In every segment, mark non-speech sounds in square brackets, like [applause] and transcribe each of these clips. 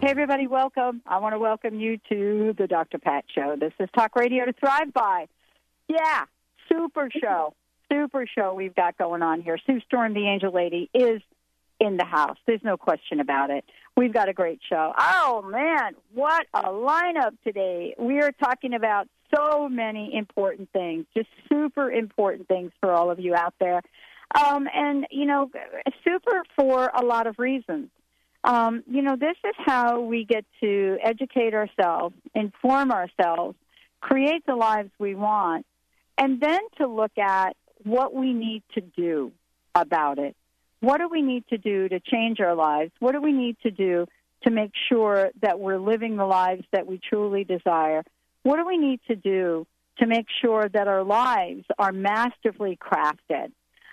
Hey, everybody, welcome. I want to welcome you to the Dr. Pat Show. This is Talk Radio to Thrive By. Yeah, super show. Super show we've got going on here. Sue Storm, the Angel Lady, is in the house. There's no question about it. We've got a great show. Oh, man, what a lineup today. We are talking about so many important things, just super important things for all of you out there. Um, and, you know, super for a lot of reasons. Um, you know, this is how we get to educate ourselves, inform ourselves, create the lives we want, and then to look at what we need to do about it. What do we need to do to change our lives? What do we need to do to make sure that we're living the lives that we truly desire? What do we need to do to make sure that our lives are masterfully crafted?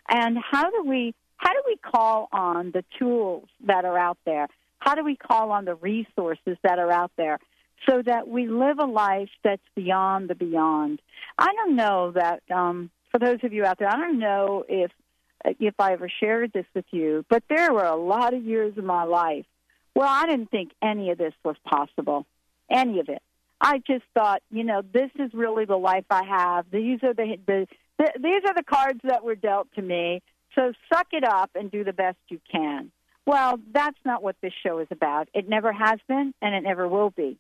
And how do we how do we call on the tools that are out there? How do we call on the resources that are out there so that we live a life that's beyond the beyond? I don't know that um, for those of you out there, I don't know if if I ever shared this with you, but there were a lot of years of my life where I didn't think any of this was possible, any of it. I just thought, you know, this is really the life I have. These are the, the, the these are the cards that were dealt to me. So suck it up and do the best you can. Well, that's not what this show is about. It never has been, and it never will be.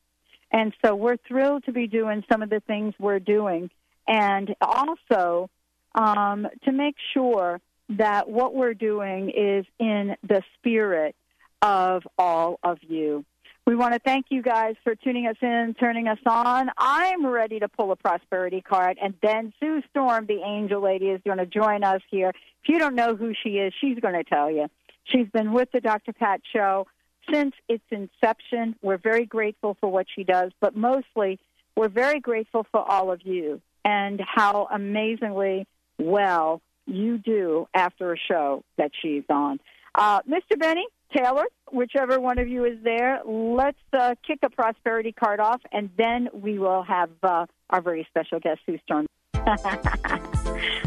And so we're thrilled to be doing some of the things we're doing, and also um, to make sure that what we're doing is in the spirit of all of you. We want to thank you guys for tuning us in, turning us on. I'm ready to pull a prosperity card, and then Sue Storm, the angel lady, is going to join us here. If you don't know who she is, she's going to tell you. She's been with the Dr. Pat Show since its inception. We're very grateful for what she does, but mostly we're very grateful for all of you and how amazingly well you do after a show that she's on. Uh, Mr. Benny Taylor, whichever one of you is there, let's uh, kick a prosperity card off, and then we will have uh, our very special guest, Sue Storm. [laughs]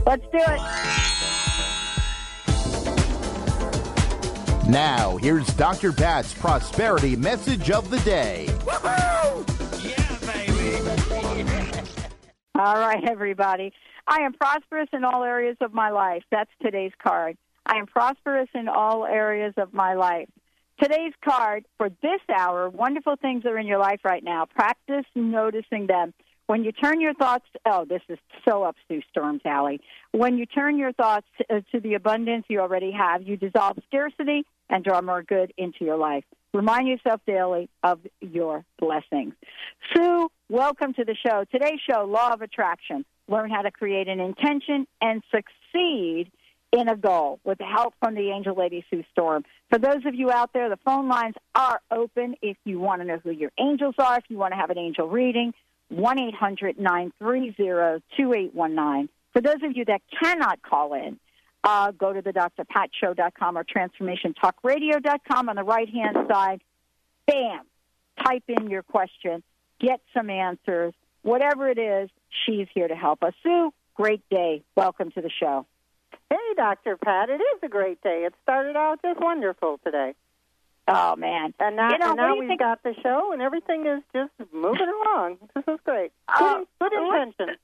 let's do it. Now, here's Dr. Pat's prosperity message of the day. [laughs] All right, everybody. I am prosperous in all areas of my life. That's today's card. I am prosperous in all areas of my life. Today's card for this hour wonderful things are in your life right now. Practice noticing them. When you turn your thoughts, oh, this is so up Sue Storm alley. When you turn your thoughts to, to the abundance you already have, you dissolve scarcity and draw more good into your life. Remind yourself daily of your blessings. Sue, welcome to the show. Today's show, Law of Attraction. Learn how to create an intention and succeed in a goal with help from the Angel Lady Sue Storm. For those of you out there, the phone lines are open if you want to know who your angels are, if you want to have an angel reading, 1 800 930 2819. For those of you that cannot call in, uh, go to the drpatshow.com or transformationtalkradio.com on the right hand side. Bam! Type in your question, get some answers. Whatever it is, she's here to help us. Sue, great day. Welcome to the show. Hey, Dr. Pat, it is a great day. It started out just wonderful today. Oh, man. And now, you know, and now we've think? got the show, and everything is just moving along. [laughs] This is great. Good, Uh, good intention.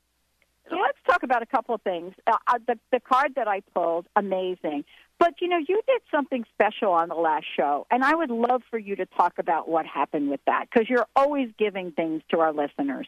let's talk about a couple of things. Uh, uh, the the card that I pulled, amazing. But you know, you did something special on the last show, and I would love for you to talk about what happened with that because you're always giving things to our listeners.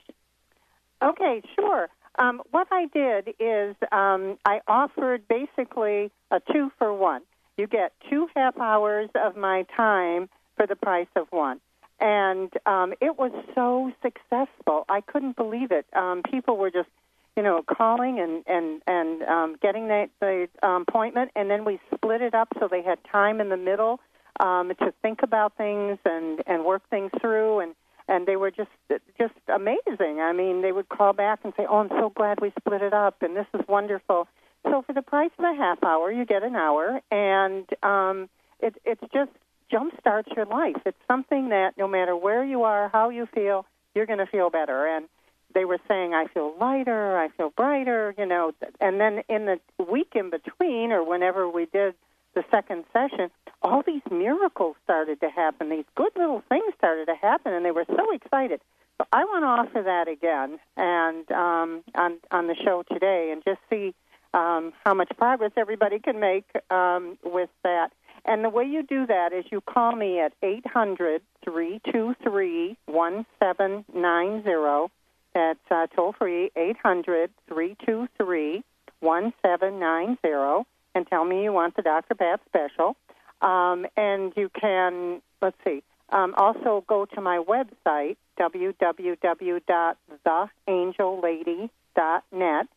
Okay, sure. Um, what I did is um, I offered basically a two for one. You get two half hours of my time for the price of one. And um, it was so successful. I couldn't believe it. Um, people were just, you know, calling and and and um, getting the, the um, appointment, and then we split it up so they had time in the middle um, to think about things and and work things through and and they were just just amazing. I mean, they would call back and say, "Oh, I'm so glad we split it up, and this is wonderful." So for the price of a half hour, you get an hour, and um, it it's just jump starts your life. It's something that no matter where you are, how you feel, you're going to feel better. And they were saying, "I feel lighter, I feel brighter," you know. And then in the week in between, or whenever we did the second session, all these miracles started to happen. These good little things started to happen, and they were so excited. So I want to offer that again, and um, on on the show today, and just see um, how much progress everybody can make um, with that. And the way you do that is you call me at eight hundred three two three one seven nine zero. That's uh, toll free eight hundred three two three one seven nine zero and tell me you want the Dr. Pat special. Um, and you can, let's see, um, also go to my website, www.theangellady.net,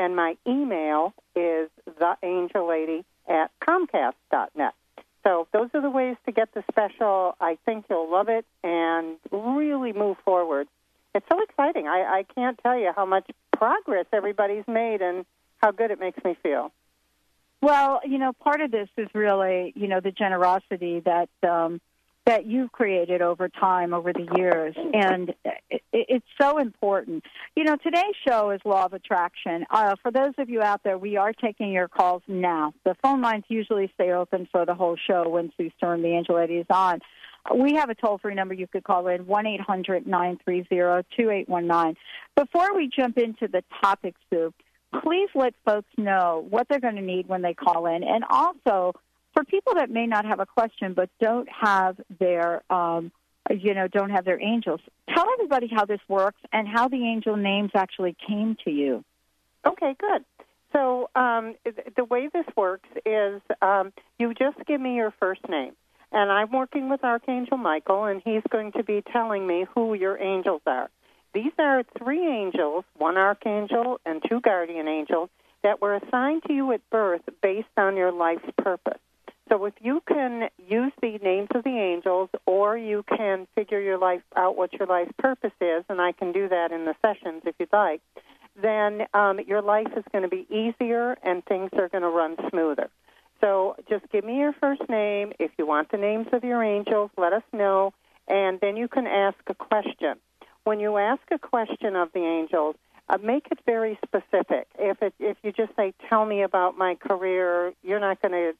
and my email is theangellady at comcast.net. So those are the ways to get the special. I think you'll love it and really move forward. It's so exciting. I, I can't tell you how much progress everybody's made and how good it makes me feel. Well, you know, part of this is really, you know, the generosity that um, that you've created over time, over the years, and it, it's so important. You know, today's show is Law of Attraction. Uh, for those of you out there, we are taking your calls now. The phone lines usually stay open for the whole show when Sue Storm, the Angel Lady, is on. We have a toll free number you could call in, 1 800 930 2819. Before we jump into the topic, Sue, please let folks know what they're going to need when they call in. And also, for people that may not have a question but don't have their, um, you know, don't have their angels, tell everybody how this works and how the angel names actually came to you. Okay, good. So um, the way this works is um, you just give me your first name. And I'm working with Archangel Michael, and he's going to be telling me who your angels are. These are three angels, one archangel and two guardian angels, that were assigned to you at birth based on your life's purpose. So if you can use the names of the angels or you can figure your life out what your life's purpose is, and I can do that in the sessions if you'd like, then um, your life is going to be easier and things are going to run smoother. So just give me your first name. If you want the names of your angels, let us know, and then you can ask a question when you ask a question of the angels, uh, make it very specific. If it, if you just say, "Tell me about my career," you're not going to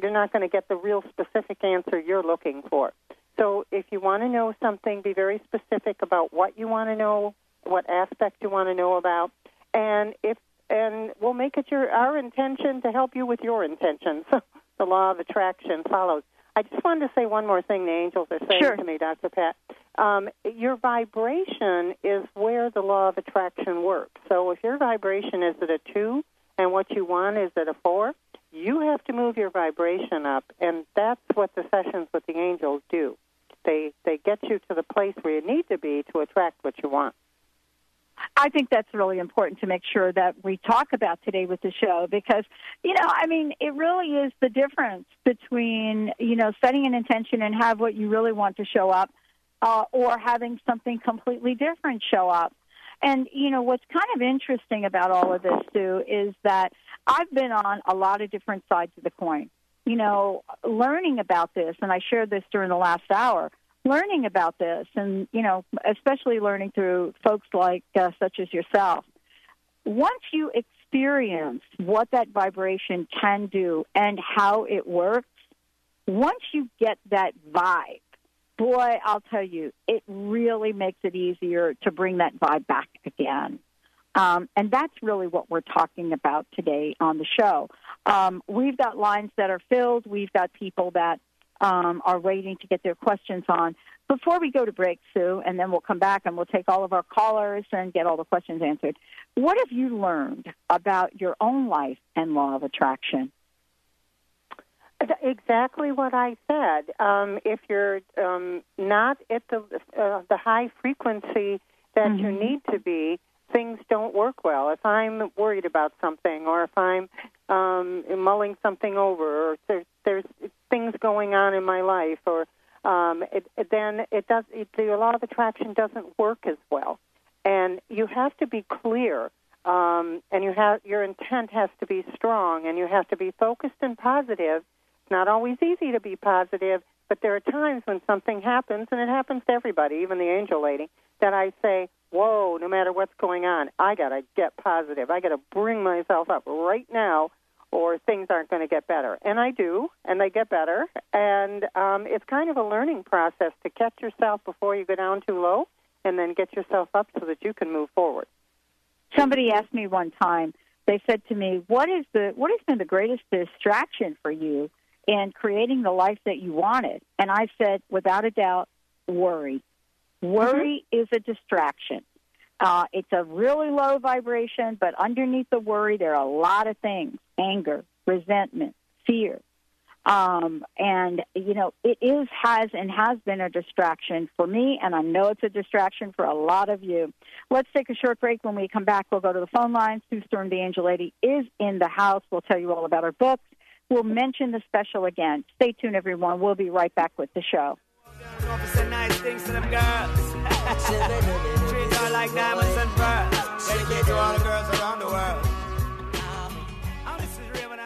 you're not going to get the real specific answer you're looking for. So if you want to know something, be very specific about what you want to know, what aspect you want to know about, and if and we'll make it your our intention to help you with your intention. So [laughs] the law of attraction follows. I just wanted to say one more thing the angels are saying sure. to me, Dr. Pat. Um, your vibration is where the law of attraction works. So if your vibration is at a two and what you want is at a four, you have to move your vibration up, and that's what the sessions with the angels do. They they get you to the place where you need to be to attract what you want. I think that's really important to make sure that we talk about today with the show because, you know, I mean, it really is the difference between, you know, setting an intention and have what you really want to show up uh, or having something completely different show up. And, you know, what's kind of interesting about all of this, too, is that I've been on a lot of different sides of the coin. You know, learning about this, and I shared this during the last hour learning about this and, you know, especially learning through folks like uh, such as yourself. Once you experience what that vibration can do and how it works, once you get that vibe, boy, I'll tell you, it really makes it easier to bring that vibe back again. Um, and that's really what we're talking about today on the show. Um, we've got lines that are filled. We've got people that um, are waiting to get their questions on. Before we go to break, Sue, and then we'll come back and we'll take all of our callers and get all the questions answered. What have you learned about your own life and law of attraction? Exactly what I said. Um, if you're um, not at the uh, the high frequency that mm-hmm. you need to be, things don't work well. If I'm worried about something, or if I'm um, mulling something over, or there's, there's things going on in my life, or um, it, it, then it does. It, the law of attraction doesn't work as well, and you have to be clear. Um, and you have your intent has to be strong, and you have to be focused and positive. It's not always easy to be positive, but there are times when something happens, and it happens to everybody, even the angel lady, that I say, whoa, no matter what's going on, I got to get positive. I got to bring myself up right now or things aren't going to get better. And I do, and they get better. And um, it's kind of a learning process to catch yourself before you go down too low and then get yourself up so that you can move forward. Somebody asked me one time, they said to me, What is the what has been the greatest distraction for you in creating the life that you wanted? And I said, without a doubt, worry. Worry mm-hmm. is a distraction. Uh, it's a really low vibration, but underneath the worry, there are a lot of things anger, resentment, fear. Um, and, you know, it is, has, and has been a distraction for me, and I know it's a distraction for a lot of you. Let's take a short break. When we come back, we'll go to the phone lines. Sue Storm, the Angel Lady, is in the house. We'll tell you all about her books. We'll mention the special again. Stay tuned, everyone. We'll be right back with the show like diamonds and pearls. Dedicate to all the girls around the world.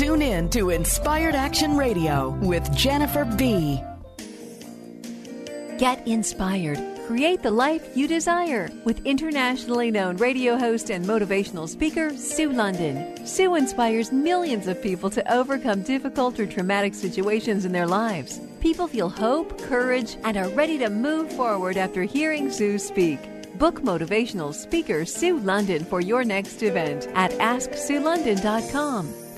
Tune in to Inspired Action Radio with Jennifer B. Get inspired. Create the life you desire with internationally known radio host and motivational speaker Sue London. Sue inspires millions of people to overcome difficult or traumatic situations in their lives. People feel hope, courage, and are ready to move forward after hearing Sue speak. Book motivational speaker Sue London for your next event at AskSueLondon.com.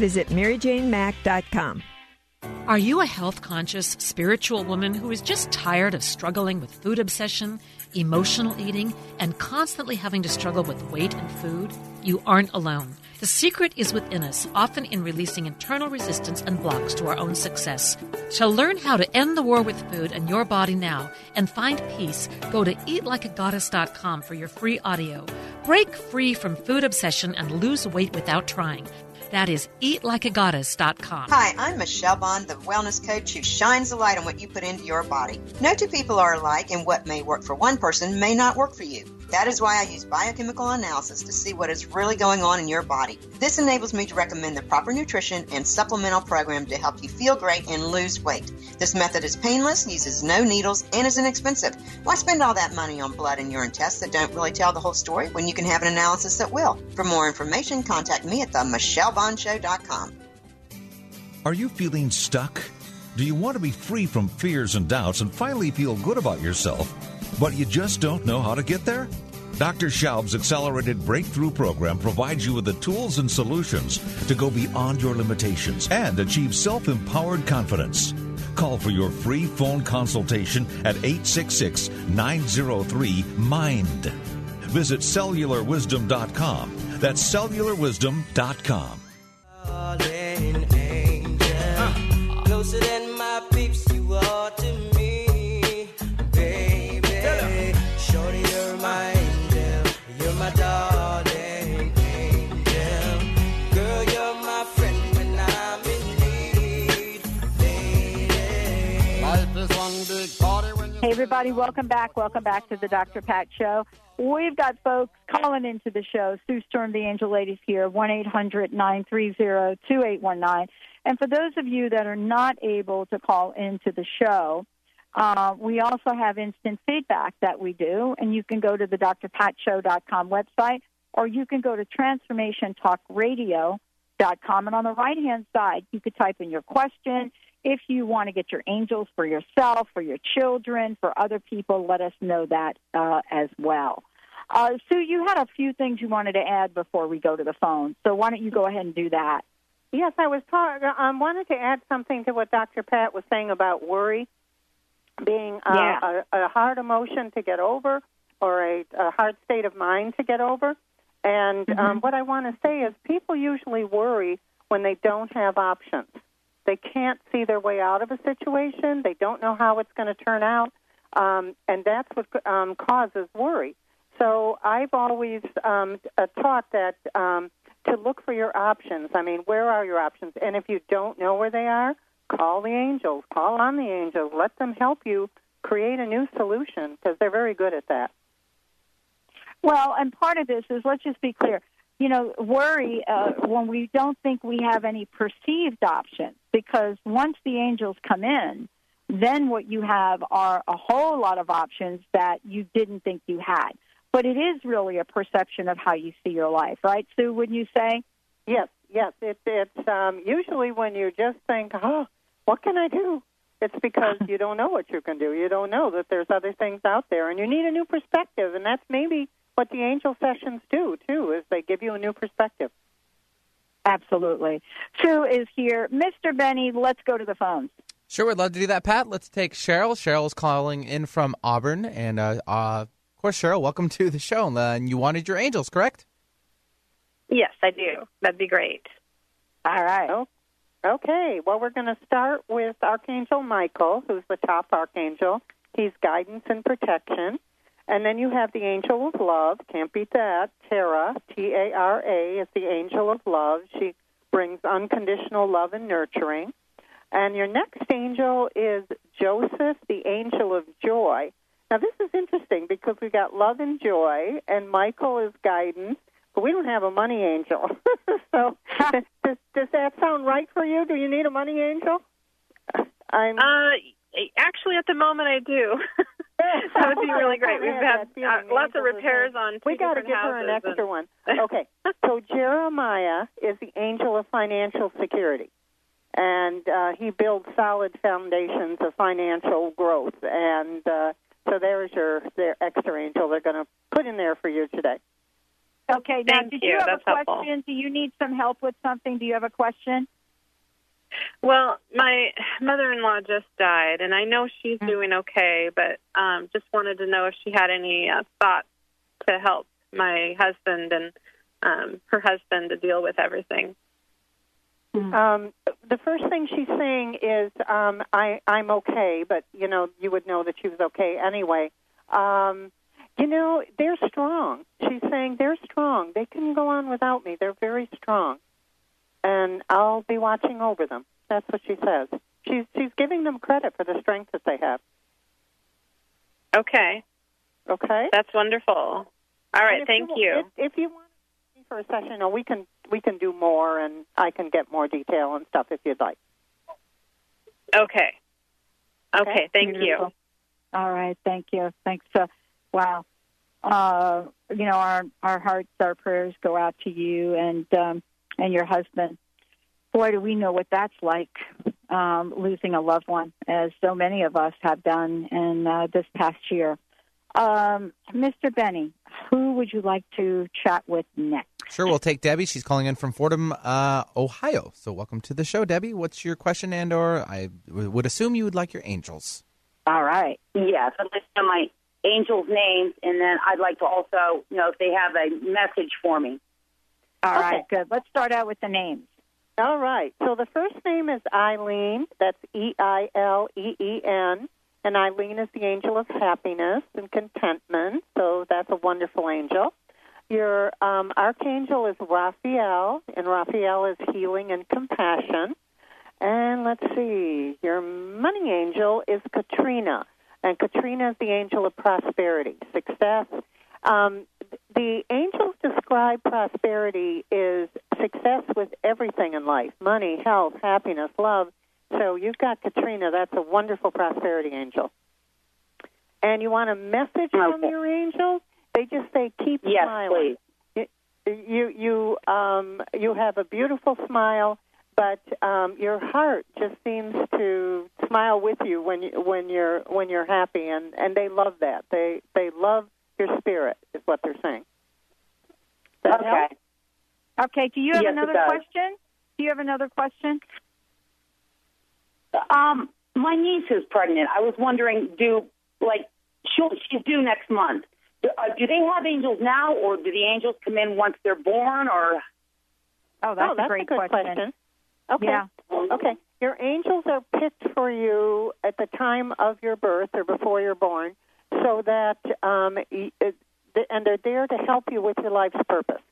Visit maryjanemack.com. Are you a health conscious, spiritual woman who is just tired of struggling with food obsession, emotional eating, and constantly having to struggle with weight and food? You aren't alone. The secret is within us, often in releasing internal resistance and blocks to our own success. To learn how to end the war with food and your body now and find peace, go to eatlikeagoddess.com for your free audio. Break free from food obsession and lose weight without trying. That is eatlikeagoddess.com. Hi, I'm Michelle Bond, the wellness coach who shines a light on what you put into your body. No two people are alike, and what may work for one person may not work for you. That is why I use biochemical analysis to see what is really going on in your body. This enables me to recommend the proper nutrition and supplemental program to help you feel great and lose weight. This method is painless, uses no needles, and is inexpensive. Why spend all that money on blood and urine tests that don't really tell the whole story when you can have an analysis that will? For more information, contact me at the michellebondshow.com. Are you feeling stuck? Do you want to be free from fears and doubts and finally feel good about yourself? But you just don't know how to get there? Dr. Schaub's Accelerated Breakthrough Program provides you with the tools and solutions to go beyond your limitations and achieve self empowered confidence. Call for your free phone consultation at 866 903 MIND. Visit cellularwisdom.com. That's cellularwisdom.com. Closer than my peeps, you are to me, Hey, everybody, welcome back. Welcome back to the Dr. Pat Show. We've got folks calling into the show. Sue Storm, the Angel Ladies here, 1 800 930 2819. And for those of you that are not able to call into the show, uh, we also have instant feedback that we do, and you can go to the drpatshow.com website, or you can go to transformationtalkradio.com, and on the right hand side, you could type in your question. If you want to get your angels for yourself, for your children, for other people, let us know that uh, as well. Uh, Sue, you had a few things you wanted to add before we go to the phone, so why don't you go ahead and do that? Yes, I was talking. I wanted to add something to what Dr. Pat was saying about worry being uh, Yeah. a, a hard emotion to get over or a, a hard state of mind to get over. And um, what I want to say is people usually worry when they don't have options. They can't see their way out of a situation. They don't know how it's going to turn out. Um, and that's what um, causes worry. So I've always um, uh, taught that um, to look for your options. I mean, where are your options? And if you don't know where they are, call the angels, call on the angels, let them help you create a new solution because they're very good at that. Well, and part of this is let's just be clear. You know, worry uh, when we don't think we have any perceived options, because once the angels come in, then what you have are a whole lot of options that you didn't think you had. But it is really a perception of how you see your life, right, Sue? Wouldn't you say? Yes, yes. It, it's um, usually when you just think, oh, what can I do? It's because [laughs] you don't know what you can do. You don't know that there's other things out there, and you need a new perspective. And that's maybe what the angel sessions do too, is they give you a new perspective. Absolutely. Sue is here. Mr. Benny, let's go to the phones. Sure, we'd love to do that, Pat. Let's take Cheryl. Cheryl's calling in from Auburn, and uh, uh, of course, Cheryl, welcome to the show. Uh, and you wanted your angels, correct? Yes, I do. That'd be great. All right. Oh, okay. Well, we're going to start with Archangel Michael, who's the top archangel. He's guidance and protection. And then you have the angel of love. Can't beat that. Tara, T A R A, is the angel of love. She brings unconditional love and nurturing. And your next angel is Joseph, the angel of joy. Now, this is interesting because we got love and joy, and Michael is guidance, but we don't have a money angel. [laughs] so, does, does, does that sound right for you? Do you need a money angel? I'm. Uh, actually, at the moment, I do. [laughs] [laughs] that would be really great. We've had had that feeling. uh, lots of repairs on two We got to give her an extra and- one. [laughs] Okay, so Jeremiah is the angel of financial security, and uh, he builds solid foundations of financial growth. And uh, so there's your their extra angel they're going to put in there for you today. Okay, now, Thank did you. you have That's a helpful. question? Do you need some help with something? Do you have a question? Well, my mother-in-law just died, and I know she's doing okay, but um, just wanted to know if she had any uh, thoughts to help my husband and um, her husband to deal with everything. Um, the first thing she's saying is, um, I, I'm okay, but, you know, you would know that she was okay anyway. Um, you know, they're strong. She's saying they're strong. They can go on without me. They're very strong. And I'll be watching over them. That's what she says. She's, she's giving them credit for the strength that they have. Okay. Okay. That's wonderful. All right, thank wa- you. If, if you want me for a session, you know, we can we can do more, and I can get more detail and stuff if you'd like. Okay. Okay, thank you. All right, thank you. Thanks. Uh, wow. Uh, you know, our our hearts, our prayers go out to you and um, and your husband. Boy, do we know what that's like, um, losing a loved one, as so many of us have done in uh, this past year. Um, Mr. Benny, who would you like to chat with next? Sure, we'll take Debbie. She's calling in from Fordham, uh, Ohio. So welcome to the show, Debbie. What's your question? And or I w- would assume you would like your angels. All right. Yes, I'd like to my angels' names, and then I'd like to also you know if they have a message for me. All right, good. Let's start out with the names. All right. So the first name is Eileen. That's E I L E E N. And Eileen is the angel of happiness and contentment. So that's a wonderful angel. Your um, archangel is Raphael, and Raphael is healing and compassion. And let's see, your money angel is Katrina, and Katrina is the angel of prosperity, success. Um, the angels describe prosperity is success with everything in life money, health, happiness, love. So you've got Katrina, that's a wonderful prosperity angel. And you want a message from your angels? They just say keep Yes, smiling. You you um you have a beautiful smile, but um your heart just seems to smile with you when you when you're when you're happy and and they love that. They they love your spirit is what they're saying. Does that help? Okay. Do you have Yes, another question? Do you have another question? Um, my niece is pregnant. I was wondering, do like she'll, she's due next month? Do, uh, do they have angels now, or do the angels come in once they're born, or? Oh, that's, oh, that's a great good question. Okay. Yeah. Okay. Your angels are picked for you at the time of your birth or before you're born, so that um, y- it- and they're there to help you with your life's purpose.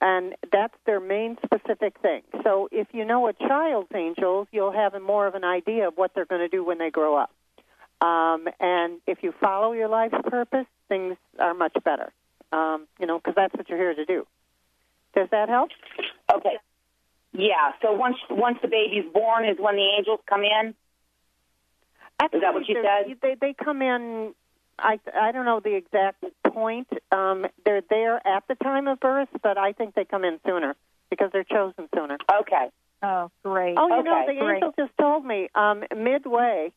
And that's their main specific thing. So if you know a child's angels, you'll have a more of an idea of what they're going to do when they grow up. Um, and if you follow your life's purpose, things are much better. Um, you know, because that's what you're here to do. Does that help? Okay. Yeah. So once once the baby's born is when the angels come in. Is that what you said? They they come in. I I don't know the exact point. Um, they're there at the time of birth, but I think they come in sooner because they're chosen sooner. Okay. Oh, great. Oh, you know, the great. angel just told me um, midway.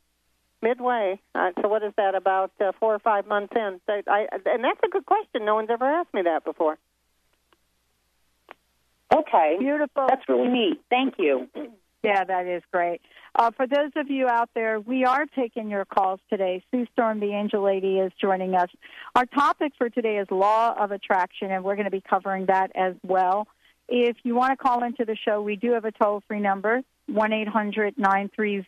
Midway. Uh, so what is that? About uh, four or five months in. They, I, and that's a good question. No one's ever asked me that before. Okay. Beautiful. That's really neat. Thank you. Yeah, that is great. Uh, for those of you out there, we are taking your calls today. Sue Storm, the Angel Lady, is joining us. Our topic for today is Law of Attraction, and we're going to be covering that as well. If you want to call into the show, we do have a toll free number, 1 800 930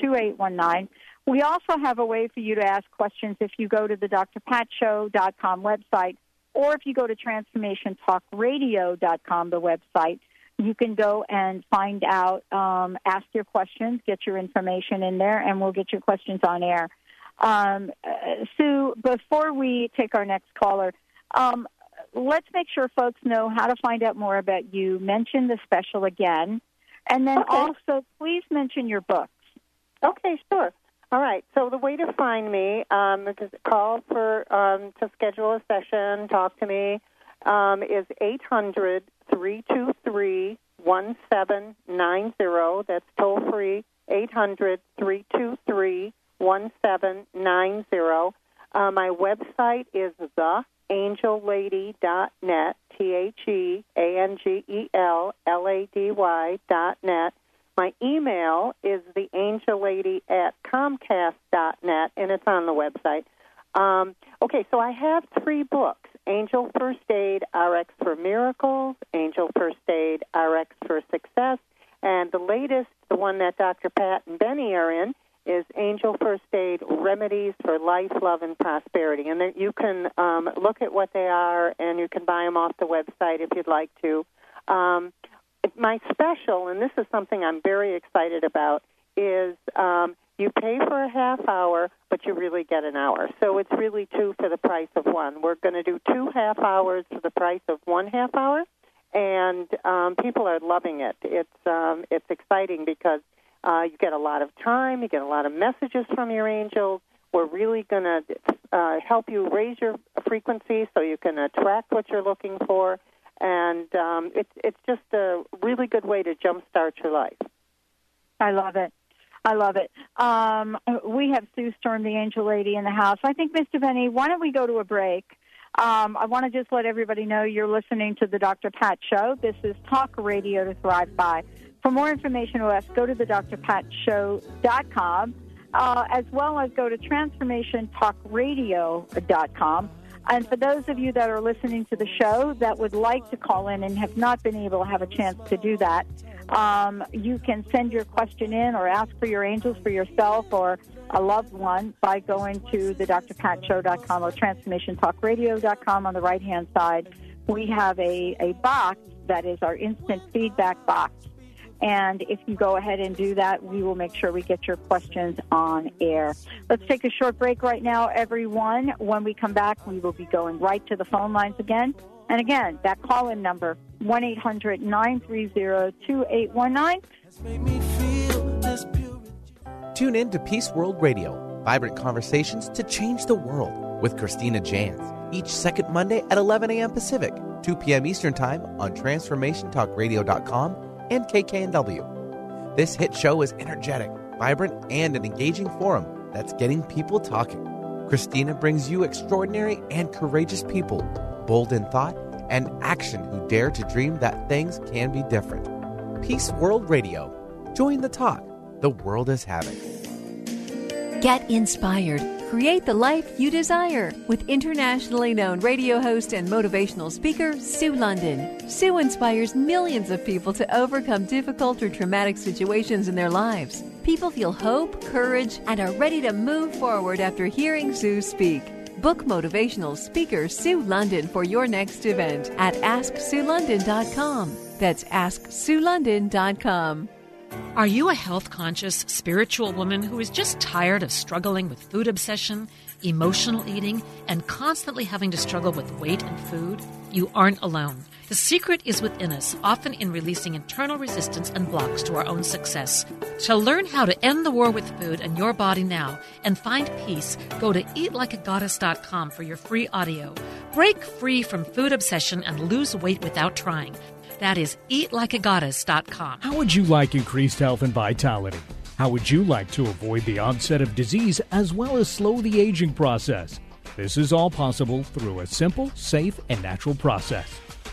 2819. We also have a way for you to ask questions if you go to the drpatshow.com website or if you go to transformationtalkradio.com, the website you can go and find out, um, ask your questions, get your information in there, and we'll get your questions on air. Um, uh, Sue, before we take our next caller, um, let's make sure folks know how to find out more about you. Mention the special again, and then also please mention your books. Okay, sure. All right. So the way to find me, um, is call for um, to schedule a session, talk to me, um, is eight hundred three two three one seven nine zero. That's toll free. Eight hundred three two three one seven nine zero. Uh, my website is theangellady.net. T H E A N G E L L A D Y dot net. My email is theangellady at comcast.net, and it's on the website. Um, okay, so I have three books Angel First Aid RX for Miracles, Angel First Aid RX for Success, and the latest, the one that Dr. Pat and Benny are in, is Angel First Aid Remedies for Life, Love, and Prosperity. And you can um, look at what they are, and you can buy them off the website if you'd like to. Um, my special, and this is something I'm very excited about, is um, you pay for a half hour, but you really get an hour. So it's really two for the price of one. We're going to do two half hours for the price of one half hour, and um, people are loving it. It's um, it's exciting because uh, you get a lot of time, you get a lot of messages from your angels. We're really going to uh, help you raise your frequency so you can attract what you're looking for, and um, it's it's just a really good way to jumpstart your life. I love it. I love it. Um, we have Sue Storm, the Angel Lady, in the house. I think, Mr. Benny, why don't we go to a break? Um, I want to just let everybody know you're listening to the Dr. Pat Show. This is Talk Radio to Thrive By. For more information on us, go to the drpatshow.com, uh, as well as go to transformationtalkradio.com. And for those of you that are listening to the show that would like to call in and have not been able to have a chance to do that, Um, you can send your question in or ask for your angels for yourself or a loved one by going to the drpatshow.com or transformationtalkradio.com on the right hand side. We have a, a box that is our instant feedback box. And if you go ahead and do that, we will make sure we get your questions on air. Let's take a short break right now, everyone. When we come back, we will be going right to the phone lines again. And again, that call in number, 1 800 930 2819. Tune in to Peace World Radio, vibrant conversations to change the world with Christina Jans, each second Monday at 11 a.m. Pacific, 2 p.m. Eastern Time on TransformationTalkRadio.com and KKNW. This hit show is energetic, vibrant, and an engaging forum that's getting people talking. Christina brings you extraordinary and courageous people, bold in thought and action who dare to dream that things can be different. Peace World Radio. Join the talk the world is having. Get inspired. Create the life you desire with internationally known radio host and motivational speaker Sue London. Sue inspires millions of people to overcome difficult or traumatic situations in their lives. People feel hope, courage, and are ready to move forward after hearing Sue speak. Book motivational speaker Sue London for your next event at AskSueLondon.com. That's AskSueLondon.com. Are you a health conscious, spiritual woman who is just tired of struggling with food obsession, emotional eating, and constantly having to struggle with weight and food? You aren't alone. The secret is within us, often in releasing internal resistance and blocks to our own success. To learn how to end the war with food and your body now and find peace, go to eatlikeagoddess.com for your free audio. Break free from food obsession and lose weight without trying. That is eatlikeagoddess.com. How would you like increased health and vitality? How would you like to avoid the onset of disease as well as slow the aging process? This is all possible through a simple, safe, and natural process.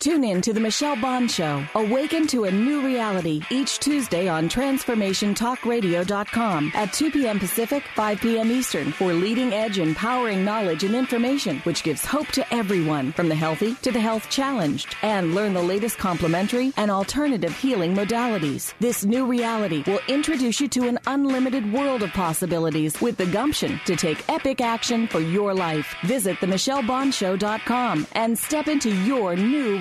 Tune in to The Michelle Bond Show. Awaken to a new reality each Tuesday on TransformationTalkRadio.com at 2 p.m. Pacific, 5 p.m. Eastern for leading edge empowering knowledge and information which gives hope to everyone from the healthy to the health challenged. And learn the latest complementary and alternative healing modalities. This new reality will introduce you to an unlimited world of possibilities with the gumption to take epic action for your life. Visit themichellebondshow.com and step into your new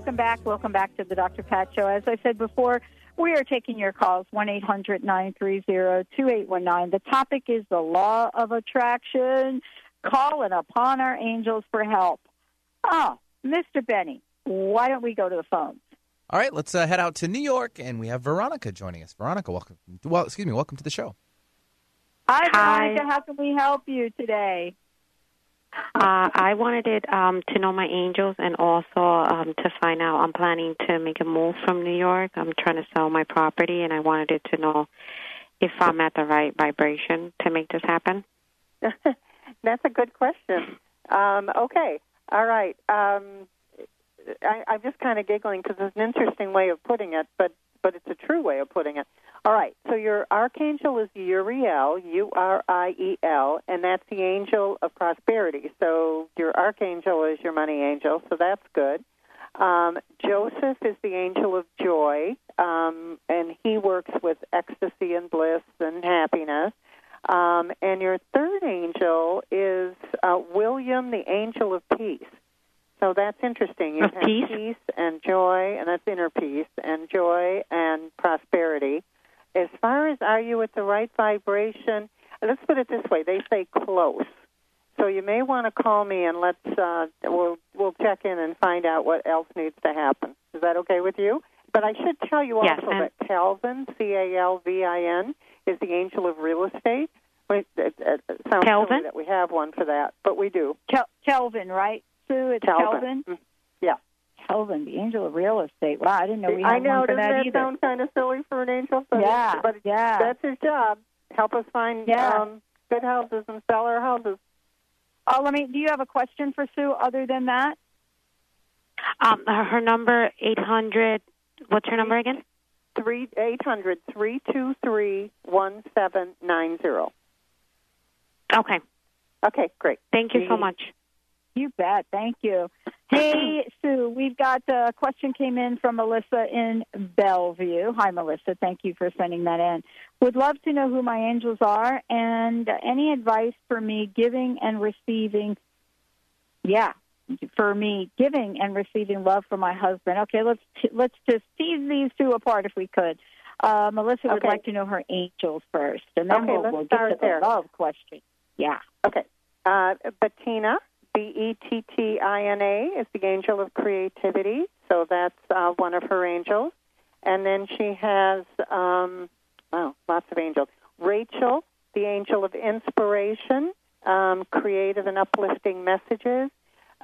Welcome back. Welcome back to the Dr. Pat Show. As I said before, we are taking your calls 1 800 930 2819. The topic is the law of attraction, calling upon our angels for help. Ah, oh, Mr. Benny, why don't we go to the phones? All right, let's uh, head out to New York, and we have Veronica joining us. Veronica, welcome. Well, excuse me, welcome to the show. Hi, Hi. Veronica. How can we help you today? Uh, I wanted it, um, to know my angels and also um, to find out. I'm planning to make a move from New York. I'm trying to sell my property, and I wanted it to know if I'm at the right vibration to make this happen. [laughs] That's a good question. Um, okay, all right. Um, I, I'm just kind of giggling because it's an interesting way of putting it, but but it's a true way of putting it. All right. So your archangel is Uriel, U R I E L, and that's the angel of prosperity. So your archangel is your money angel, so that's good. Um, Joseph is the angel of joy, um, and he works with ecstasy and bliss and happiness. Um, and your third angel is uh, William, the angel of peace. So that's interesting. You Of have peace? and joy, and that's inner peace and joy and prosperity. As far as are you at the right vibration? Let's put it this way: they say close. So you may want to call me and let's uh, we'll we'll check in and find out what else needs to happen. Is that okay with you? But I should tell you Yes, also and- that Calvin, C A L V I N, is the angel of real estate. Wait, it, it, it sounds Kelvin? silly that we have one for that, but we do. Kel- Kelvin, right? Sue, it's Kelvin. Kelvin. Yeah. Kelvin, the angel of real estate. Wow, I didn't know we had I know. one for Doesn't that that sound kind of silly for an angel? But Yeah, but yeah. that's his job. Help us find Yeah. um, good houses and sell our houses. Oh, let me. Do you have a question for Sue other than that? Um, her, her number eight hundred. What's her number again? Three eight hundred three two three one seven nine zero. Okay. Okay, great. Thank you so much. You bet. Thank you. Hey, Sue, we've got a question came in from Melissa in Bellevue. Hi, Melissa. Thank you for sending that in. Would love to know who my angels are and any advice for me giving and receiving. Yeah, for me giving and receiving love from my husband. Okay, let's let's just tease these two apart if we could. Uh, Melissa would Okay. like to know her angels first, and then Okay, we'll, we'll get to the there. love question. Yeah. Okay. Uh, Bettina, B E T T I N A, is the angel of creativity. So that's uh, one of her angels. And then she has, um, wow, lots of angels. Rachel, the angel of inspiration, um, creative and uplifting messages.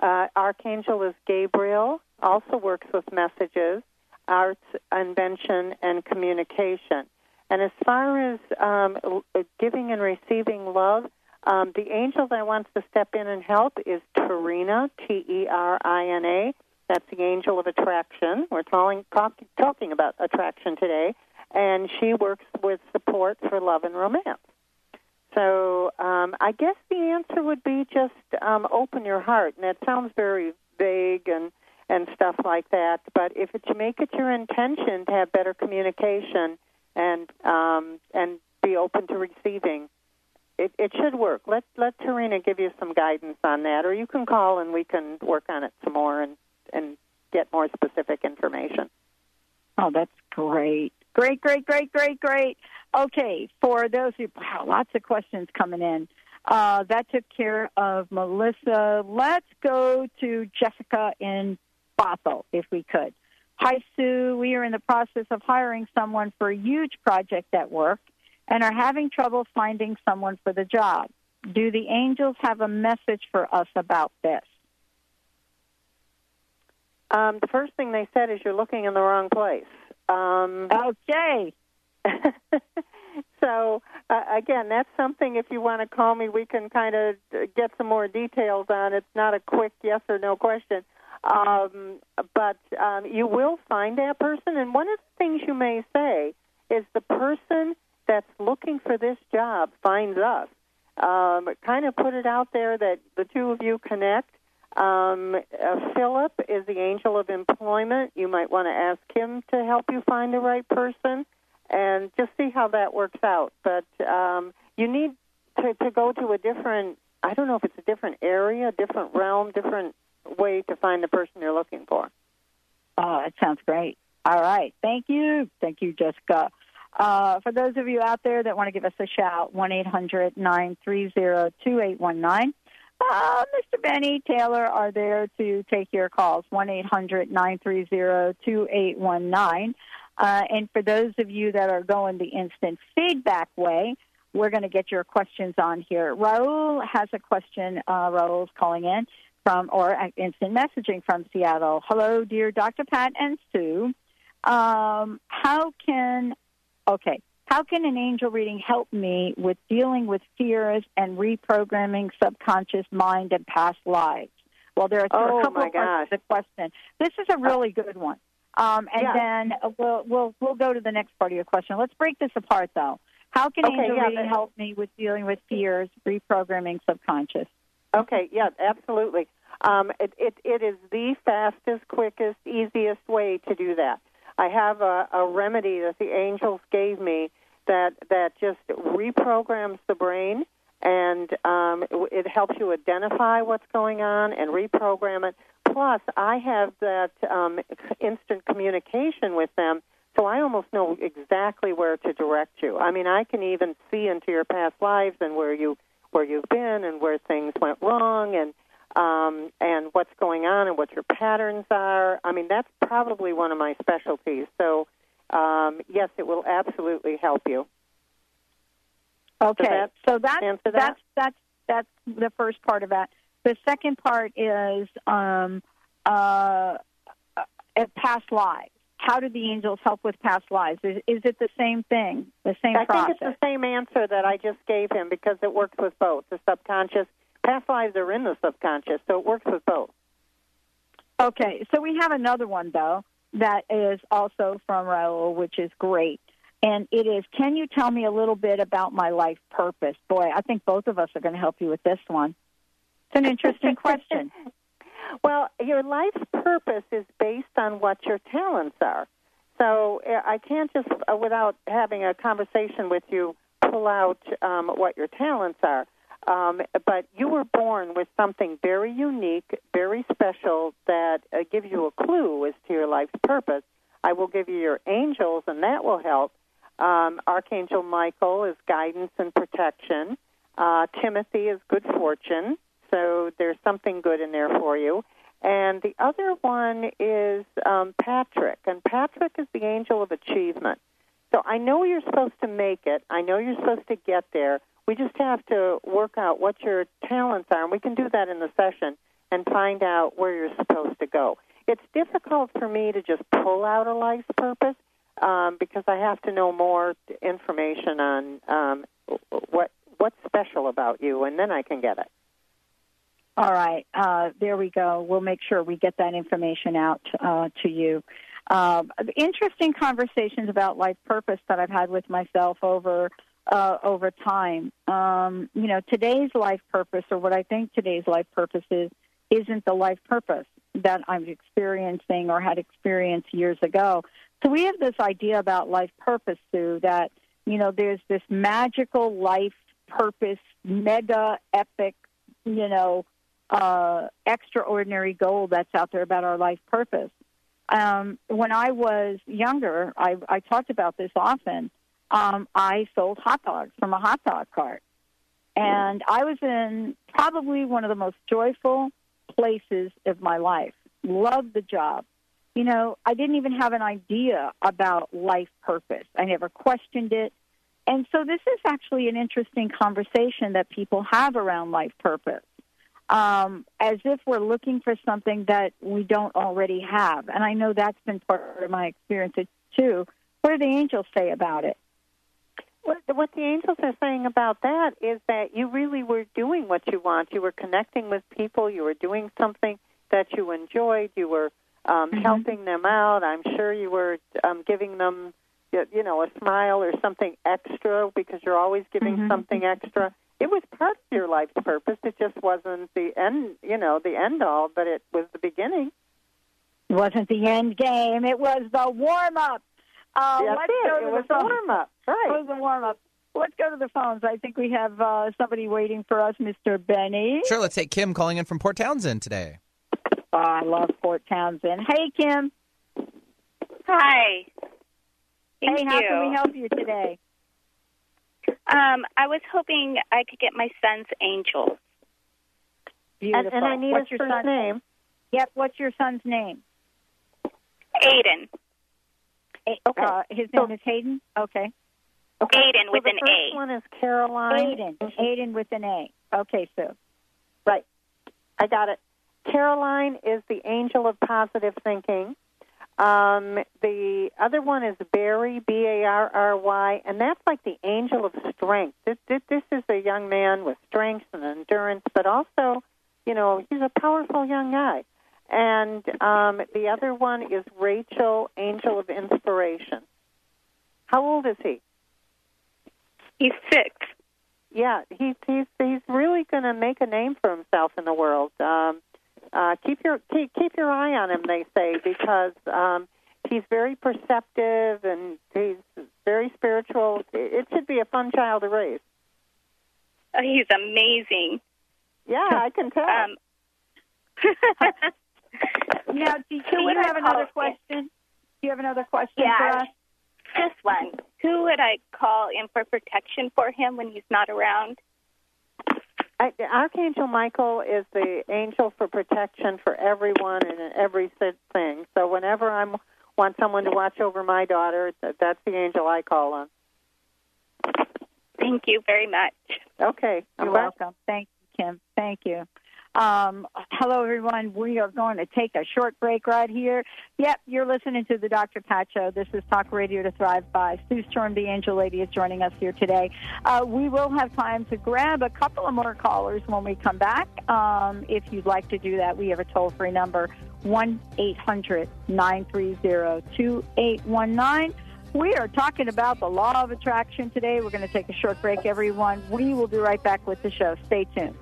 Uh, Archangel is Gabriel, also works with messages, arts, invention, and communication. And as far as um, giving and receiving love, um, the angel that wants to step in and help is Terina, T E R I N A. That's the angel of attraction. We're talking, talk, talking about attraction today. And she works with support for love and romance. So um, I guess the answer would be just um, open your heart. And that sounds very vague and, and stuff like that. But if it, you make it your intention to have better communication and um, and be open to receiving, it, it should work. Let let Terina give you some guidance on that, or you can call and we can work on it some more and and get more specific information. Oh, that's great. Great, great, great, great, great. Okay, for those who, wow, lots of questions coming in. Uh, that took care of Melissa. Let's go to Jessica in Bothell, if we could. Hi, Sue. We are in the process of hiring someone for a huge project at work and are having trouble finding someone for the job. Do the angels have a message for us about this? Um, the first thing they said is you're looking in the wrong place. Um, okay. [laughs] so uh, again, that's something. If you want to call me, we can kind of get some more details on. It's not a quick yes or no question, um, but um, you will find that person. And one of the things you may say is the person that's looking for this job finds us. Um, kind of put it out there that the two of you connect. Um, uh, Philip is the angel of employment. You might want to ask him to help you find the right person and just see how that works out. But um, you need to, to go to a different, I don't know if it's a different area, different realm, different way to find the person you're looking for. Oh, that sounds great. All right. Thank you. Thank you, Jessica. Uh, for those of you out there that want to give us a shout, 1 800 930 2819. Uh, Mr. Benny Taylor are there to take your calls, 1 800 930 2819. Uh, and for those of you that are going the instant feedback way, we're going to get your questions on here. Raul has a question. Uh, Raul's calling in from, or uh, instant messaging from Seattle. Hello, dear Dr. Pat and Sue. Um, how can, okay, how can an angel reading help me with dealing with fears and reprogramming subconscious mind and past lives? Well, there are Oh, a couple of to the question. This is a really good one. Um, and Yeah. then uh, we'll, we'll, we'll go to the next part of your question. Let's break this apart, though. How can Okay, angel yeah, reading help me with dealing with fears, reprogramming subconscious? Okay, yeah, absolutely. Um, it, it, it is the fastest, quickest, easiest way to do that. I have a, a remedy that the angels gave me that that just reprograms the brain and um, it, it helps you identify what's going on and reprogram it. plus I have that um, instant communication with them, so I almost know exactly where to direct you. I mean, I can even see into your past lives and where you where you've been and where things went wrong and um, and what's going on and what your patterns are. I mean, that's probably one of my specialties. So, um, yes, it will absolutely help you. Okay, that so that, answer that? that's that's that's the first part of that. The second part is um, uh, uh, past lives. How do the angels help with past lives? Is, is it the same thing, the same I process? think it's the same answer that I just gave him because it works with both the subconscious. Past lives are in the subconscious, so it works with both. Okay, so we have another one though that is also from Raul, which is great. And it is, can you tell me a little bit about my life purpose? Boy, I think both of us are going to help you with this one. It's an interesting [laughs] question. Well, your life's purpose is based on what your talents are. So uh, I can't just, uh, without having a conversation with you, pull out um, what your talents are. Um, but you were born with something very unique, very special that uh, gives you a clue as to your life's purpose. I will give you your angels, and that will help. Um, Archangel Michael is guidance and protection. Uh, Timothy is good fortune. So there's something good in there for you. And the other one is um, Patrick, and Patrick is the angel of achievement. So I know you're supposed to make it. I know you're supposed to get there. We just have to work out what your talents are, and we can do that in the session and find out where you're supposed to go. It's difficult for me to just pull out a life's purpose um, because I have to know more information on um, what what's special about you, and then I can get it. All right, uh, there we go. We'll make sure we get that information out uh, to you. Um, interesting conversations about life purpose that I've had with myself over uh, over time. Um, you know, today's life purpose, or what I think today's life purpose is, isn't the life purpose that I'm experiencing or had experienced years ago. So we have this idea about life purpose, Sue, that you know there's this magical life purpose, mega epic, you know, uh, extraordinary goal that's out there about our life purpose. Um, when I was younger, I, I talked about this often. Um, I sold hot dogs from a hot dog cart. And I was in probably one of the most joyful places of my life. Loved the job. You know, I didn't even have an idea about life purpose. I never questioned it. And so this is actually an interesting conversation that people have around life purpose um, as if we're looking for something that we don't already have. And I know that's been part of my experience too. What do the angels say about it? What, what the angels are saying about that is that you really were doing what you want. You were connecting with people. You were doing something that you enjoyed. You were um, Mm-hmm. helping them out. I'm sure you were um, giving them, you know, a smile or something extra because you're always giving Mhm. something extra. It was part of your life's purpose. It just wasn't the end, you know, the end all, but it was the beginning. It wasn't the end game. It was the warm up. Uh, That's let's it. go It to was the the warm-up. Right. It was the warm up. Let's go to the phones. I think we have uh, somebody waiting for us, Mr. Benny. Sure, let's take Kim calling in from Port Townsend today. Oh, I love Port Townsend. Hey, Kim. Hi. Thank hey, how can we help you today? Um, I was hoping I could get my son's angel. Beautiful. and I need what's his your first son's name. Yep. What's your son's name? Aiden. Uh, his name is Hayden. Okay. Aiden So with the an first A. one is Caroline. Aiden. Aiden with an A. Okay, Sue. Right. I got it. Caroline is the angel of positive thinking. Um, the other one is Barry, B A R R Y, and that's like the angel of strength. This, this, this is a young man with strength and endurance, but also, you know, he's a powerful young guy. And um, the other one is Rachel, angel of inspiration. How old is he? He's six. Yeah, he's he's he's really going to make a name for himself in the world. Um, uh, keep your keep, keep your eye on him, they say, because um, he's very perceptive and he's very spiritual. It should be a fun child to raise. Oh, he's amazing. Yeah, I can tell. Um, [laughs] [laughs] Now, do, do you would I have another call in? question? Do you have another question Yeah, for us? just one. Who would I call in for protection for him when he's not around? I, Archangel Michael is the angel for protection for everyone and in every thing. So whenever I want someone to watch over my daughter, that's the angel I call on. Thank you very much. Okay. You're I'm glad- welcome. Thank you, Kim. Thank you. Um, hello, everyone. We are going to take a short break right here. Yep, you're listening to the Dr. Pat Show. This is Talk Radio to Thrive by. Sue Storm, the Angel Lady, is joining us here today. Uh, we will have time to grab a couple of more callers when we come back. Um, if you'd like to do that, we have a toll free number 1 800 930 2819. We are talking about the law of attraction today. We're going to take a short break, everyone. We will be right back with the show. Stay tuned.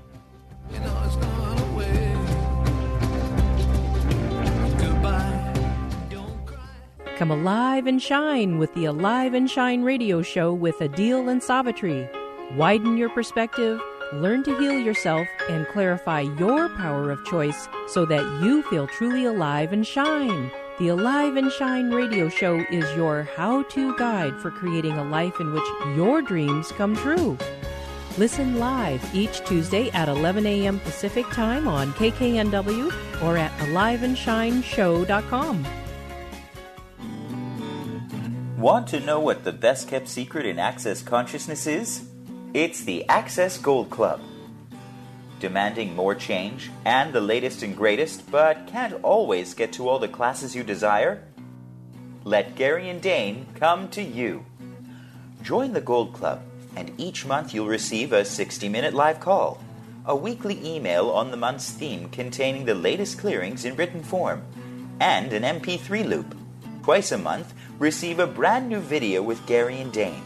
Come alive and shine with the Alive and Shine radio show with Adil and Savitri. Widen your perspective, learn to heal yourself, and clarify your power of choice so that you feel truly alive and shine. The Alive and Shine radio show is your how to guide for creating a life in which your dreams come true. Listen live each Tuesday at 11 a.m. Pacific Time on KKNW or at aliveandshineshow.com. Want to know what the best kept secret in Access Consciousness is? It's the Access Gold Club. Demanding more change and the latest and greatest, but can't always get to all the classes you desire? Let Gary and Dane come to you. Join the Gold Club, and each month you'll receive a 60 minute live call, a weekly email on the month's theme containing the latest clearings in written form, and an MP3 loop. Twice a month, receive a brand new video with Gary and Dane.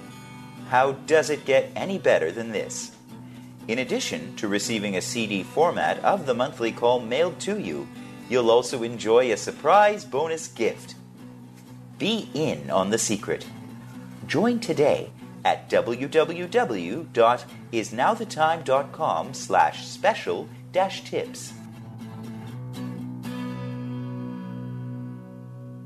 How does it get any better than this? In addition to receiving a CD format of the monthly call mailed to you, you'll also enjoy a surprise bonus gift. Be in on the secret. Join today at www.isnowthetime.com slash special dash tips.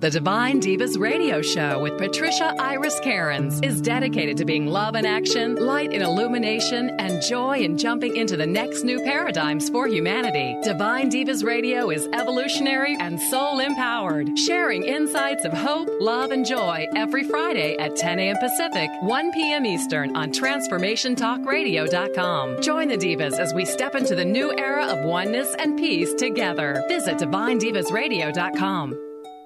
The Divine Divas Radio Show with Patricia Iris Cairns is dedicated to being love in action, light in illumination, and joy in jumping into the next new paradigms for humanity. Divine Divas Radio is evolutionary and soul empowered, sharing insights of hope, love, and joy every Friday at 10 a.m. Pacific, 1 p.m. Eastern on TransformationTalkRadio.com. Join the Divas as we step into the new era of oneness and peace together. Visit DivineDivasRadio.com.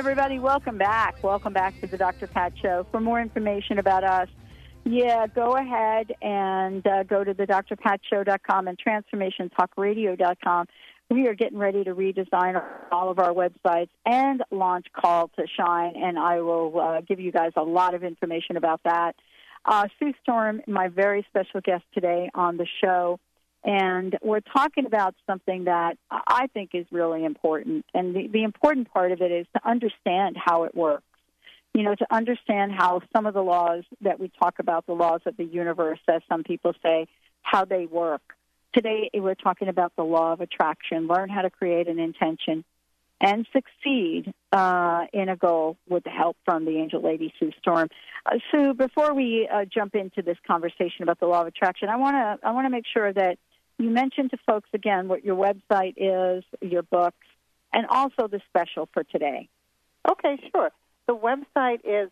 everybody, welcome back. Welcome back to the Dr. Pat Show. For more information about us, yeah, go ahead and uh, go to the drpatshow.com and transformationtalkradio.com. We are getting ready to redesign all of our websites and launch Call to Shine, and I will uh, give you guys a lot of information about that. Uh, Sue Storm, my very special guest today on the show, and we're talking about something that I think is really important. And the, the important part of it is to understand how it works. You know, to understand how some of the laws that we talk about, the laws of the universe, as some people say, how they work. Today, we're talking about the law of attraction. Learn how to create an intention and succeed uh, in a goal with the help from the angel lady Sue Storm. Uh, Sue, before we uh, jump into this conversation about the law of attraction, I want to I want to make sure that you mentioned to folks again what your website is, your books, and also the special for today. Okay, sure. The website is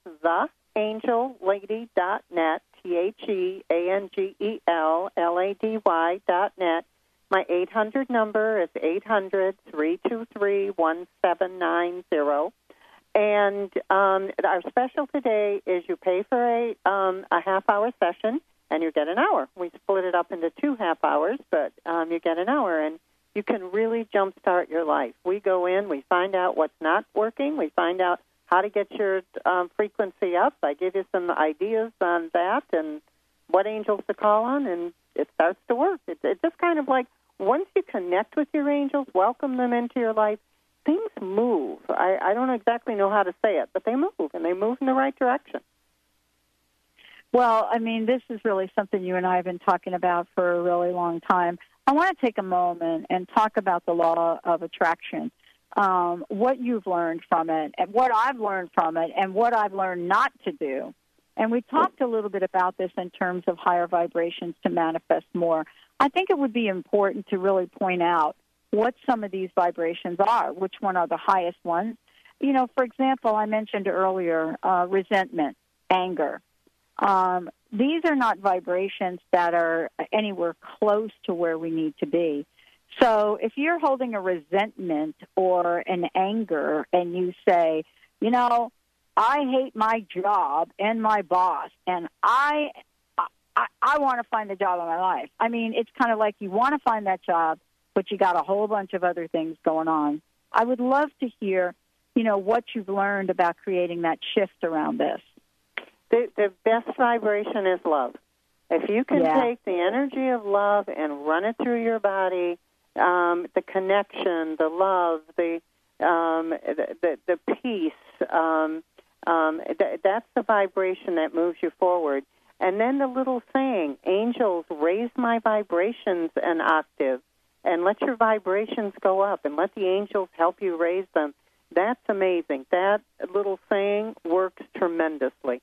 theangellady.net, T H E A N G E L L A D Y dot net. My 800 number is 800 323 1790. And um, our special today is you pay for a, um, a half hour session and you get an hour. We split it up into two half hours, but um, you get an hour. And you can really jumpstart your life. We go in, we find out what's not working, we find out how to get your um, frequency up. I give you some ideas on that and what angels to call on, and it starts to work. It's, it's just kind of like once you connect with your angels, welcome them into your life, things move. I, I don't exactly know how to say it, but they move, and they move in the right direction. Well, I mean, this is really something you and I have been talking about for a really long time. I want to take a moment and talk about the law of attraction, um, what you've learned from it, and what I've learned from it, and what I've learned not to do. And we talked a little bit about this in terms of higher vibrations to manifest more. I think it would be important to really point out what some of these vibrations are, which one are the highest ones. You know, for example, I mentioned earlier uh, resentment, anger. Um, these are not vibrations that are anywhere close to where we need to be. So if you're holding a resentment or an anger and you say, you know, I hate my job and my boss and I I, I want to find the job of my life. I mean, it's kind of like you want to find that job, but you got a whole bunch of other things going on. I would love to hear, you know, what you've learned about creating that shift around this. The, the best vibration is love. If you can Yeah. take the energy of love and run it through your body, um, the connection, the love, the um, the, the, the peace, um, um, th- that's the vibration that moves you forward. And then the little saying, angels, raise my vibrations an octave and let your vibrations go up and let the angels help you raise them. That's amazing. That little saying works tremendously.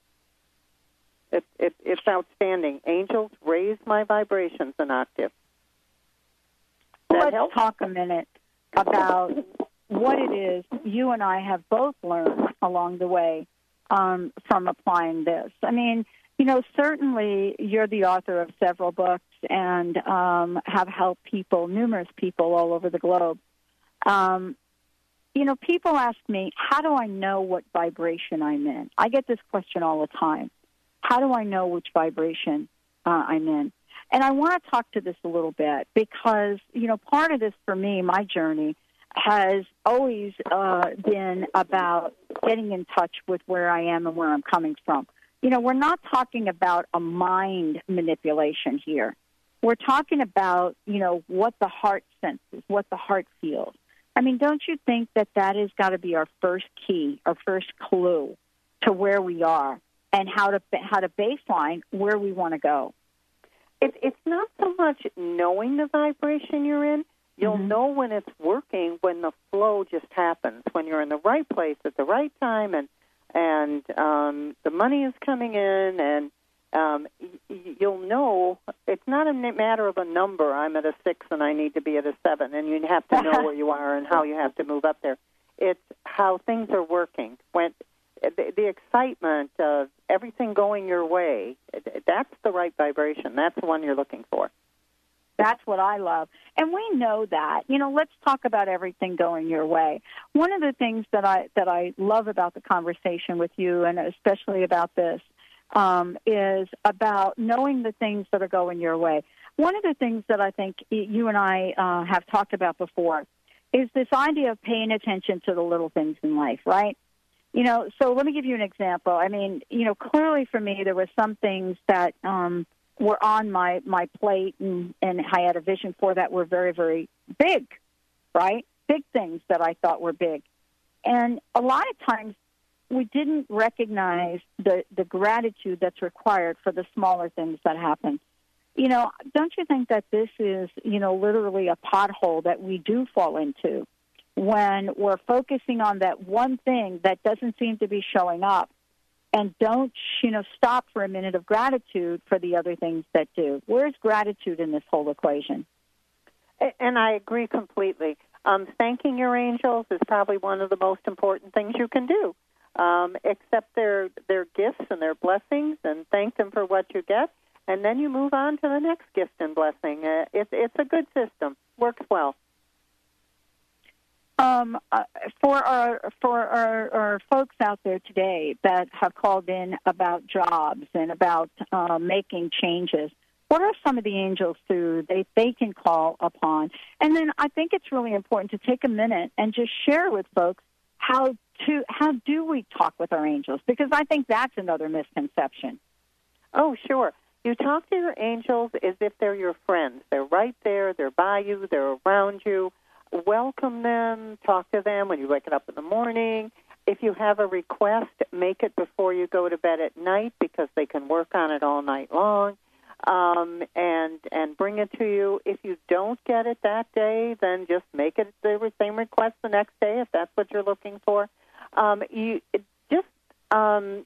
It, it, it's outstanding. Angels, raise my vibrations an octave. That Let's talk a minute about what it is you and I have both learned along the way um, from applying this. I mean, you know, certainly you're the author of several books and um, have helped people, numerous people all over the globe. Um, you know, people ask me, how do I know what vibration I'm in? I get this question all the time. How do I know which vibration uh, I'm in? And I want to talk to this a little bit because, you know, part of this for me, my journey, has always uh, been about getting in touch with where I am and where I'm coming from. You know, we're not talking about a mind manipulation here. We're talking about, you know, what the heart senses, what the heart feels. I mean, don't you think that that has got to be our first key, our first clue to where we are and how to how to baseline where we want to go? It, it's not so much knowing the vibration you're in. You'll know when it's working when the flow just happens, when you're in the right place at the right time, and and um, the money is coming in, and um, you'll know it's not a matter of a number. I'm at a six, and I need to be at a seven, and you have to know [laughs] where you are and how you have to move up there. It's how things are working. When the, the excitement of everything going your way, that's the right vibration. That's the one you're looking for. That's what I love. And we know that. You know, let's talk about everything going your way. One of the things that I that I love about the conversation with you and especially about this um, is about knowing the things that are going your way. One of the things that I think you and I uh, have talked about before is this idea of paying attention to the little things in life, right? You know, so let me give you an example. I mean, you know, clearly for me there were some things that um, were on my my plate and and I had a vision for that were very very big, right? Big things that I thought were big. And a lot of times we didn't recognize the the gratitude that's required for the smaller things that happen. You know, don't you think that this is, you know, literally a pothole that we do fall into? When we're focusing on that one thing that doesn't seem to be showing up and don't you know stop for a minute of gratitude for the other things that do. Where's gratitude in this whole equation? And i agree completely. Um, thanking your angels is probably one of the most important things you can do. Um, accept their their gifts and their blessings and thank them for what you get. And then you move on to the next gift and blessing. Uh, it's it's a good system. Works well um, uh, for our for our, our folks out there today that have called in about jobs and about uh, making changes, what are some of the angels who they they can call upon? And then I think it's really important to take a minute and just share with folks how to how do we talk with our angels because I think that's another misconception. Oh, sure. You talk to your angels as if they're your friends. They're right there. They're by you. They're around you welcome them, talk to them when you wake up in the morning. If you have a request, make it before you go to bed at night because they can work on it all night long. Um, and and bring it to you. If you don't get it that day, then just make it the same request the next day if that's what you're looking for. Um, you just um,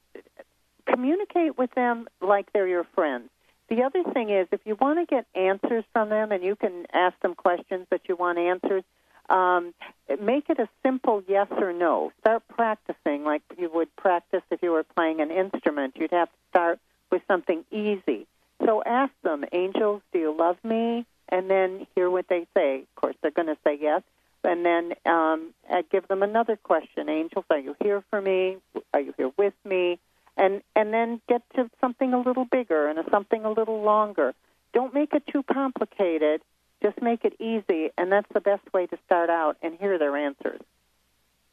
communicate with them like they're your friends. The other thing is, if you want to get answers from them and you can ask them questions that you want answers, um, make it a simple yes or no. Start practicing like you would practice if you were playing an instrument. You'd have to start with something easy. So ask them, angels, do you love me? And then hear what they say. Of course, they're going to say yes. And then um, give them another question. Angels, are you here for me? Are you here with me? And and then get to something a little bigger and something a little longer. Don't make it too complicated just make it easy, and that's the best way to start out and hear their answers.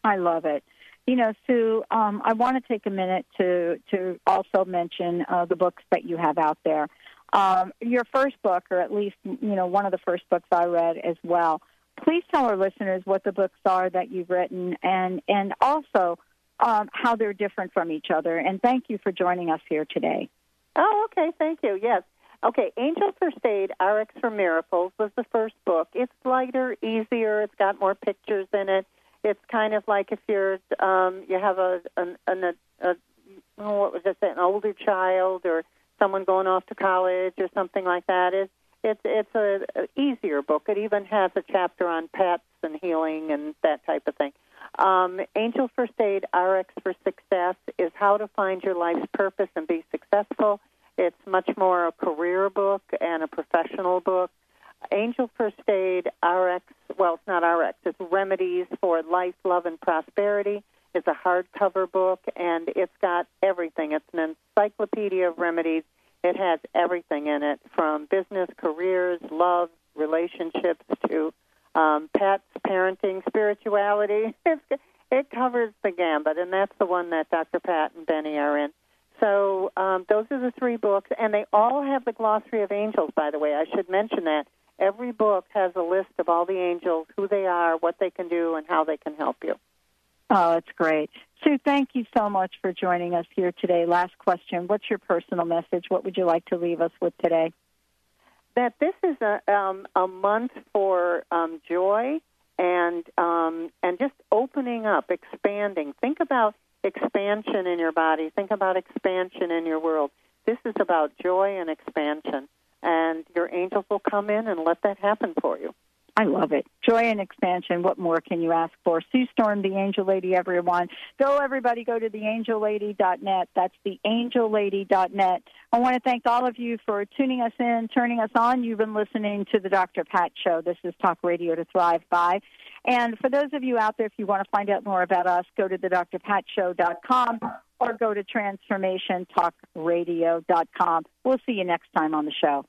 I love it. You know, Sue, um, I want to take a minute to to also mention uh, the books that you have out there. Um, your first book, or at least you know one of the first books I read as well. Please tell our listeners what the books are that you've written, and and also um, how they're different from each other. And thank you for joining us here today. Oh, okay. Thank you. Yes. Okay, Angel Aid, RX for Miracles was the first book. It's lighter, easier. It's got more pictures in it. It's kind of like if you're um, you have a an, an a, a oh, what was I an older child or someone going off to college or something like that. It's it's it's a, a easier book. It even has a chapter on pets and healing and that type of thing. Um, Angel First Aid RX for Success is how to find your life's purpose and be successful. It's much more a career book and a professional book. Angel First Aid RX, well, it's not RX, it's Remedies for Life, Love, and Prosperity. It's a hardcover book, and it's got everything. It's an encyclopedia of remedies. It has everything in it from business, careers, love, relationships to um, pets, parenting, spirituality. [laughs] It's, it covers the gambit, and that's the one that Dr. Pat and Benny are in. So um, those are the three books, and they all have the glossary of angels. By the way, I should mention that every book has a list of all the angels, who they are, what they can do, and how they can help you. Oh, it's great. Sue, thank you so much for joining us here today. Last question. What's your personal message? What would you like to leave us with today? That this is a, um, a month for um, joy and um, and just opening up, expanding. Think about expansion in your body. Think about expansion in your world. This is about joy and expansion. And your angels will come in and let that happen for you. I love it. Joy and expansion. What more can you ask for? Sue Storm, the Angel Lady, everyone. Go, everybody, go to theangellady.net. That's theangellady.net. I want to thank all of you for tuning us in, turning us on. You've been listening to the Dr. Pat Show. This is Talk Radio to Thrive By. And for those of you out there, if you want to find out more about us, go to the drpatshow.com or go to transformationtalkradio.com. We'll see you next time on the show.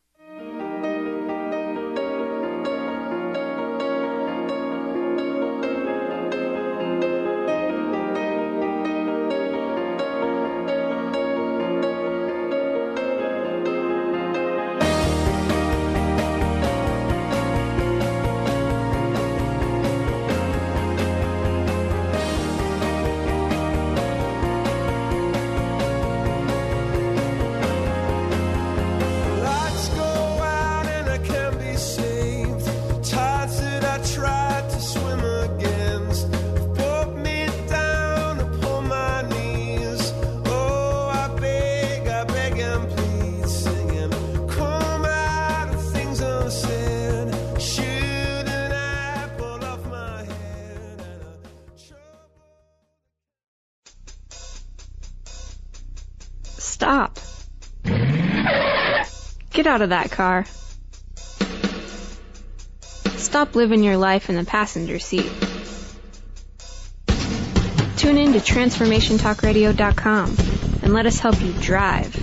Get out of that car. Stop living your life in the passenger seat. Tune in to TransformationTalkRadio.com and let us help you drive.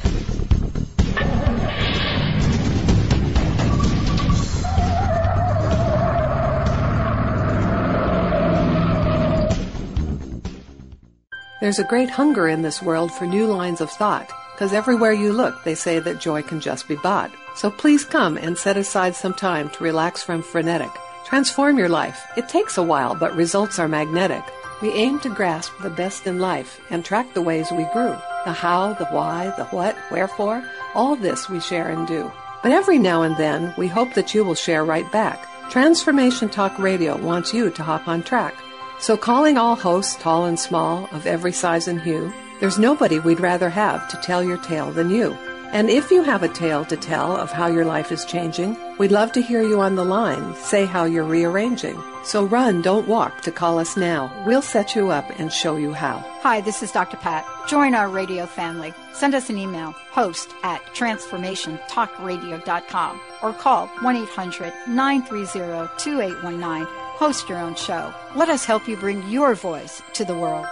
There's a great hunger in this world for new lines of thought, because everywhere you look, they say that joy can just be bought. So please come and set aside some time to relax from frenetic. Transform your life. It takes a while, but results are magnetic. We aim to grasp the best in life and track the ways we grew. The how, the why, the what, wherefore, all this we share and do. But every now and then, we hope that you will share right back. Transformation Talk Radio wants you to hop on track. So calling all hosts, tall and small, of every size and hue, there's nobody we'd rather have to tell your tale than you. And if you have a tale to tell of how your life is changing, we'd love to hear you on the line say how you're rearranging. So run, don't walk to call us now. We'll set you up and show you how. Hi, this is Dr. Pat. Join our radio family. Send us an email, host at transformationtalkradio.com or call 1 800 930 2819. Host your own show. Let us help you bring your voice to the world.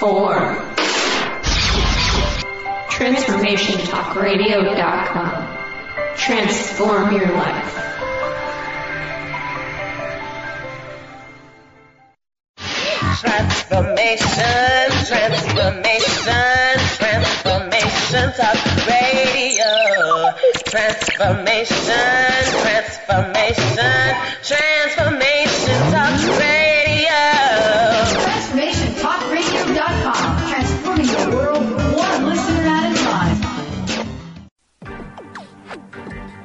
Transform. TransformationTalkRadio.com. Transform your life. Transformation, transformation, transformation talk radio. Transformation, transformation, transformation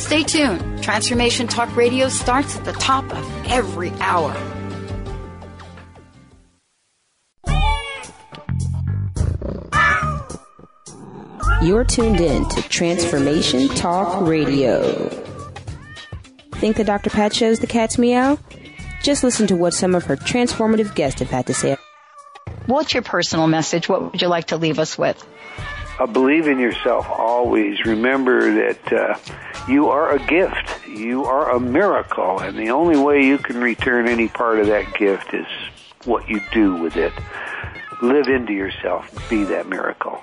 Stay tuned. Transformation Talk Radio starts at the top of every hour. You're tuned in to Transformation Talk Radio. Think the Dr. Pat shows the cat's meow? Just listen to what some of her transformative guests have had to say. What's your personal message? What would you like to leave us with? Uh, believe in yourself always. Remember that uh, you are a gift. You are a miracle, and the only way you can return any part of that gift is what you do with it. Live into yourself. Be that miracle.